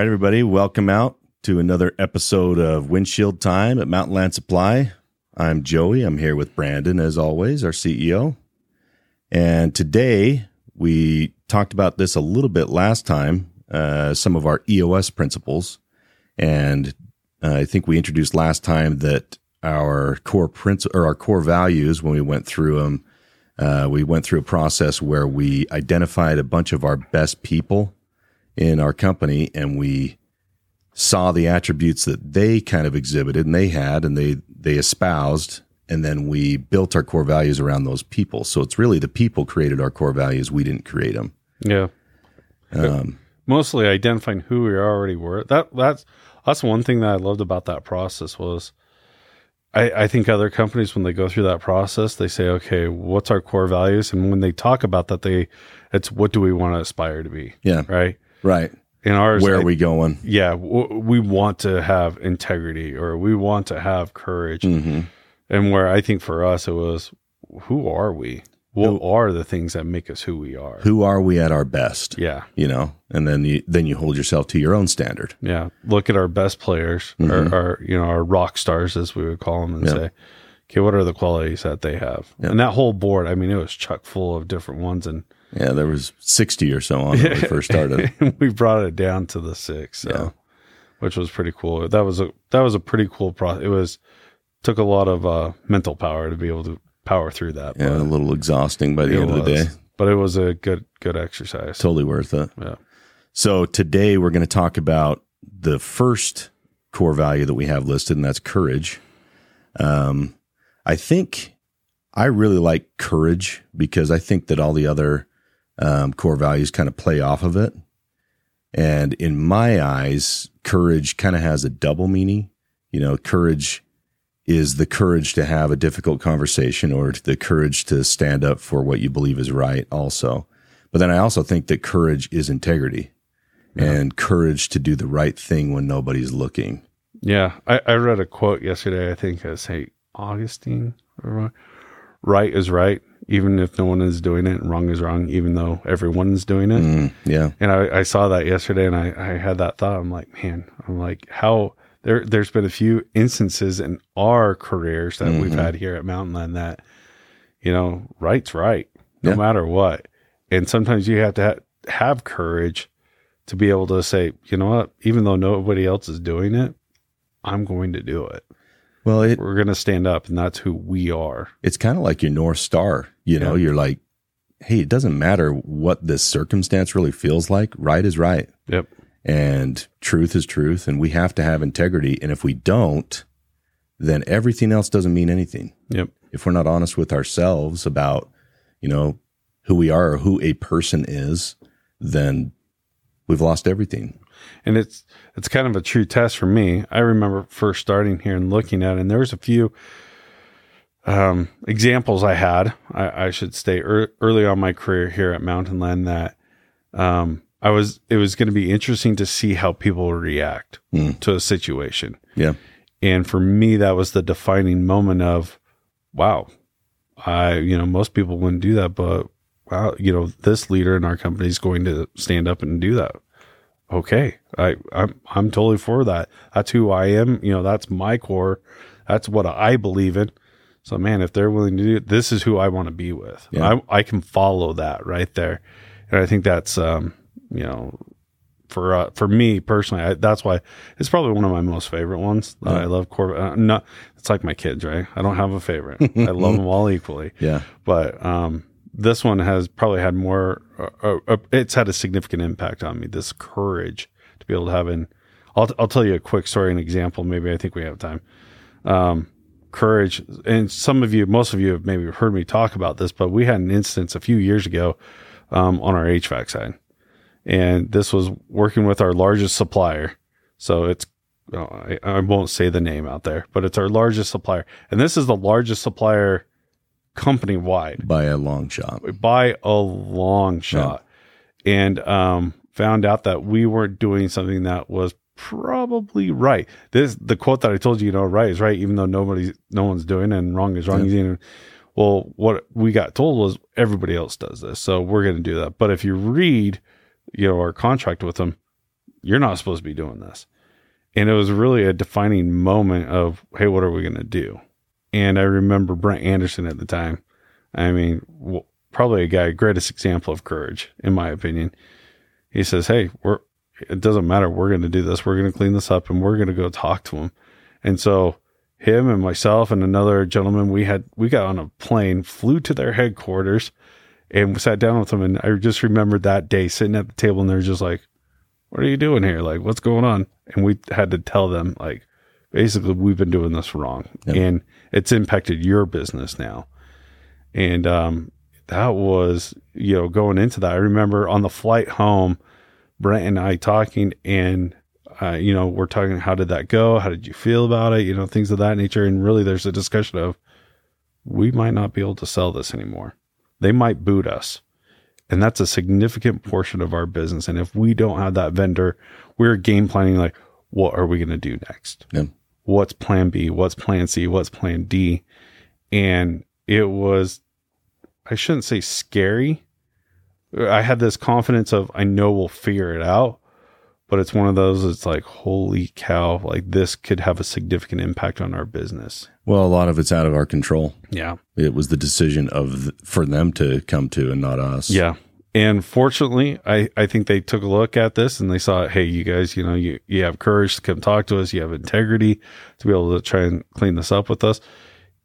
right, everybody, welcome out to another episode of Windshield Time at Mountainland Supply. I'm Joey. I'm here with Brandon, as always, our CEO. And today we talked about this a little bit last time, uh, some of our EOS principles. And uh, I think we introduced last time that our core princi- or our core values, when we went through them, uh, we went through a process where we identified a bunch of our best people in our company and we saw the attributes that they kind of exhibited and they had and they they espoused and then we built our core values around those people so it's really the people created our core values we didn't create them Yeah. um, Mostly identifying who we already were. That that's that's one thing that I loved about that process was I, I think other companies when they go through that process, they say, okay, what's our core values? And when they talk about that, they it's what do we want to aspire to be? yeah Right. Right In ours, where I- are we going yeah, w- we want to have integrity or we want to have courage. hmm And where I think for us, it was, who are we? What are the things that make us who we are? who are we at our best yeah. you know and then you then you hold yourself to your own standard Yeah. Look at our best players, Mhm. our, our, you know, our rock stars, as we would call them, and Yeah. say, okay, what are the qualities that they have? Yeah. And that whole board, I mean, it was chock full of different ones. And yeah there was 60 or so on when we first started we brought it down to the six. So, Yeah. which was pretty cool. That was a, that was a pretty cool process. It was, took a lot of uh, mental power to be able to power through that. yeah a little exhausting by the end of the day. But it was a good, good exercise. totally worth it Yeah. So today we're going to talk about the first core value that we have listed, and that's courage. Um, I think I really like courage because I think that all the other um, core values kind of play off of it. And in my eyes, courage kind of has a double meaning. You know, courage is the courage to have a difficult conversation or the courage to stand up for what you believe is right, also. But then I also think that courage is integrity and courage to do the right thing when nobody's looking. Yeah, I, I read a quote yesterday. I think I say Augustine. Right is right, even if no one is doing it, wrong is wrong, even though everyone's doing it. Mm, yeah. And I, I saw that yesterday, and I, I had that thought. I'm like, man, I'm like, how there there's been a few instances in our careers that we've Mhm. had here at Mountainland that, you know, right's right, no Yeah. matter what. And sometimes you have to ha- have courage to be able to say, you know what, even though nobody else is doing it, I'm going to do it. Well, it, We're going to stand up, and that's who we are. it's kind of like your North Star. You know, Yeah. you're like, hey, it doesn't matter what this circumstance really feels like. Right is right. Yep. And truth is truth. And we have to have integrity. And if we don't, then everything else doesn't mean anything. Yep. If we're not honest with ourselves about, you know, who we are or who a person is, then we've lost everything. And it's it's kind of a true test for me. I remember first starting here and looking at it, and there was a few um, examples I had. I, I should say ear early on my career here at Mountainland that um, I was. It was going to be interesting to see how people react Hmm. to a situation, Yeah. and for me, that was the defining moment of, wow, I you know most people wouldn't do that, but wow, you know this leader in our company is going to stand up and do that okay i i'm i'm totally for that. That's who i am you know that's my core. That's what i believe in. So man if they're willing to do it this is who i want to be with. Yeah. I, I can follow that right there. And i think that's um you know for uh, for me personally I, that's why it's probably one of my most favorite ones. That Yeah. i love core uh, not it's like my kids right? I don't have a favorite. I love them all equally. Yeah. but um, this one has probably had more. Uh, uh, uh, it's had a significant impact on me. This courage to be able to have an. I'll I'll tell you a quick story, an example. Maybe I think we have time. Um, courage, and some of you, most of you have maybe heard me talk about this, but we had an instance a few years ago um, on our HVAC side, and this was working with our largest supplier. So it's oh, I, I won't say the name out there, but it's our largest supplier, and this is the largest supplier company wide By a long shot. by a long shot and um, found out that we weren't doing something that was probably right. This the quote that I told you, you know, right is right, even though nobody's no one's doing it and wrong is wrong. Yeah. Well, what we got told was everybody else does this, so we're going to do that. But if you read, you know, our contract with them, you're not supposed to be doing this. And it was really a defining moment of, hey, what are we going to do? And I remember Brent Anderson at the time. I mean, w- probably a guy, greatest example of courage, in my opinion. He says, hey, we're, it doesn't matter. We're going to do this. We're going to clean this up and we're going to go talk to him. And so him and myself and another gentleman, we had, we got on a plane, flew to their headquarters and sat down with them. And I just remembered that day sitting at the table and they're just like, what are you doing here? Like, what's going on? And we had to tell them, like, basically, we've been doing this wrong Yep. and it's impacted your business now. And, um, that was, you know, going into that. I remember on the flight home, Brent and I talking and, uh, you know, we're talking, how did that go? How did you feel about it? You know, things of that nature. And really, there's a discussion of, we might not be able to sell this anymore. They might boot us. And that's a significant portion of our business. And if we don't have that vendor, we're game planning like, what are we going to do next? Yeah. What's plan B? What's plan C? What's plan D? And it was, I shouldn't say scary. I had this confidence of, I know we'll figure it out. But it's one of those, it's like, holy cow, like this could have a significant impact on our business. Well, a lot of it's out of our control. Yeah. It was the decision of for them to come to and not us. Yeah. And fortunately, I, I think they took a look at this and they saw, hey, you guys, you know, you, you have courage to come talk to us. You have integrity to be able to try and clean this up with us.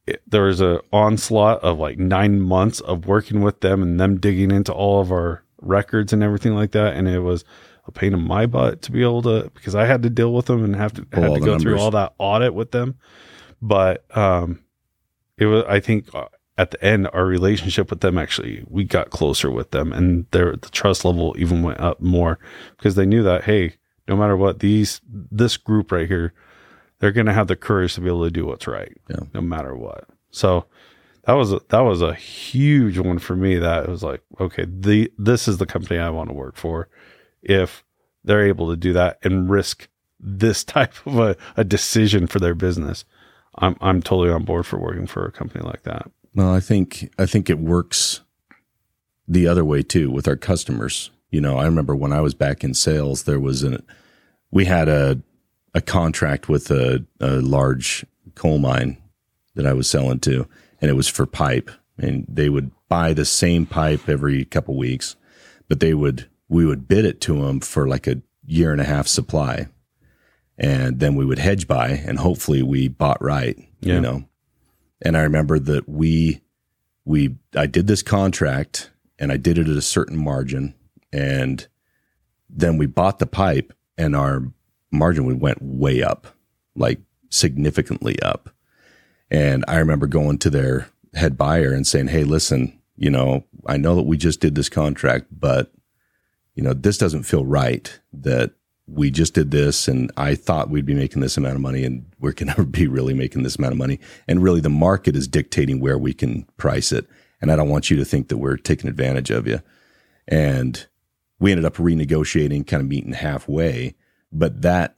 It, there was a onslaught of like nine months of working with them and them digging into all of our records and everything like that. And it was a pain in my butt to be able to, because I had to deal with them and have to, Pull had to go through all that audit with them. But, um, it was, I think, uh, at the end, our relationship with them actually, we got closer with them and their, the trust level even went up more because they knew that, hey, no matter what, these, this group right here, they're going to have the courage to be able to do what's right, Yeah. no matter what. So that was, a, that was a huge one for me that it was like, okay, the, this is the company I want to work for. If they're able to do that and risk this type of a, a decision for their business, I'm, I'm totally on board for working for a company like that. Well, I think I think it works the other way too with our customers. You know, I remember when I was back in sales, there was an we had a a contract with a, a large coal mine that I was selling to, and it was for pipe, and they would buy the same pipe every couple weeks, but they would we would bid it to them for like a year and a half supply, and then we would hedge buy, and hopefully we bought right. Yeah. You know, and I remember that we we I did this contract and I did it at a certain margin. And then we bought the pipe and our margin we went way up like significantly up. And I remember going to their head buyer and saying hey listen you know I know that we just did this contract but you know this doesn't feel right that we just did this and I thought we'd be making this amount of money and we're going to be really making this amount of money. And really the market is dictating where we can price it. And I don't want you to think that we're taking advantage of you. And we ended up renegotiating, kind of meeting halfway. But that,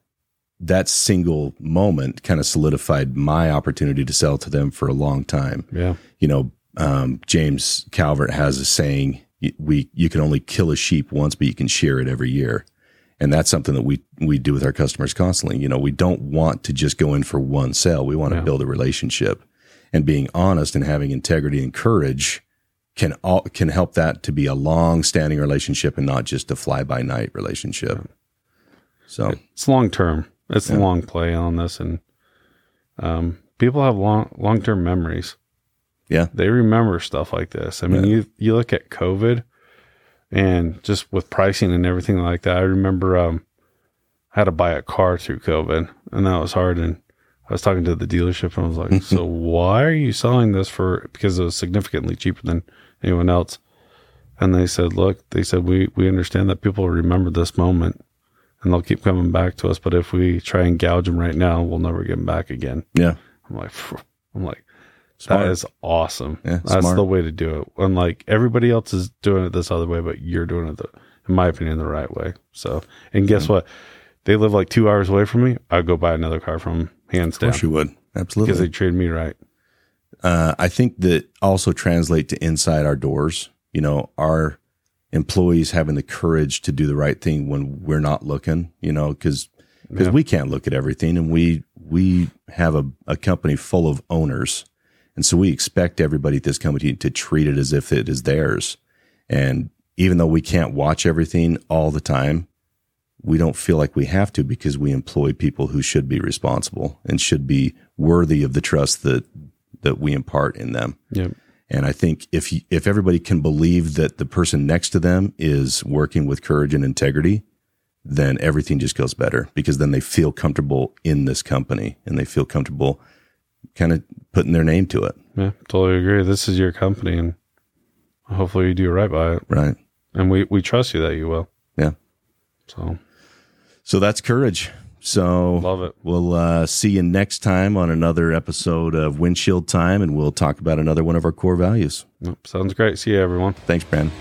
that single moment kind of solidified my opportunity to sell to them for a long time Yeah. you know, um, James Calvert has a saying: "We you can only kill a sheep once, but you can shear it every year." And that's something that we we do with our customers constantly. You know, we don't want to just go in for one sale. We want to Yeah. build a relationship, and being honest and having integrity and courage can all can help that to be a long standing relationship and not just a fly by night relationship. So It's long term. It's Yeah. a long play on this, and um, people have long long term memories. Yeah. they remember stuff like this. I mean, Yeah. you you look at COVID, and just with pricing and everything like that. I remember um, I had to buy a car through COVID, and that was hard. And I was talking to the dealership, and I was like, "So why are you selling this for?" Because it was significantly cheaper than anyone else. And they said, "Look, they said we we understand that people remember this moment." and they'll keep coming back to us. But if we try and gouge them right now, we'll never get them back again. yeah, I'm like, I'm like, smart. that is awesome. Yeah, That's smart. the way to do it. And like everybody else is doing it this other way, but you're doing it, the, in my opinion, the right way. So, and guess what? They live like two hours away from me. I'd go buy another car from them, hands of down, course you would absolutely. because they treated me right. uh, I think that also translate to inside our doors. You know, our employees having the courage to do the right thing when we're not looking, you know, because because Yeah. we can't look at everything and we we have a, a company full of owners and so we expect everybody at this company to treat it as if it is theirs and even though we can't watch everything all the time we don't feel like we have to because we employ people who should be responsible and should be worthy of the trust that that we impart in them Yep. and I think if if everybody can believe that the person next to them is working with courage and integrity, then everything just goes better because then they feel comfortable in this company and they feel comfortable kind of putting their name to it, Yeah. Totally agree. This is your company, and hopefully you do right by it. right? And we we trust you that you will. Yeah. So So that's courage. So love it. we'll uh, see you next time on another episode of Windshield Time, and we'll talk about another one of our core values. Yep. Sounds great. See you, everyone. Thanks, Brandon.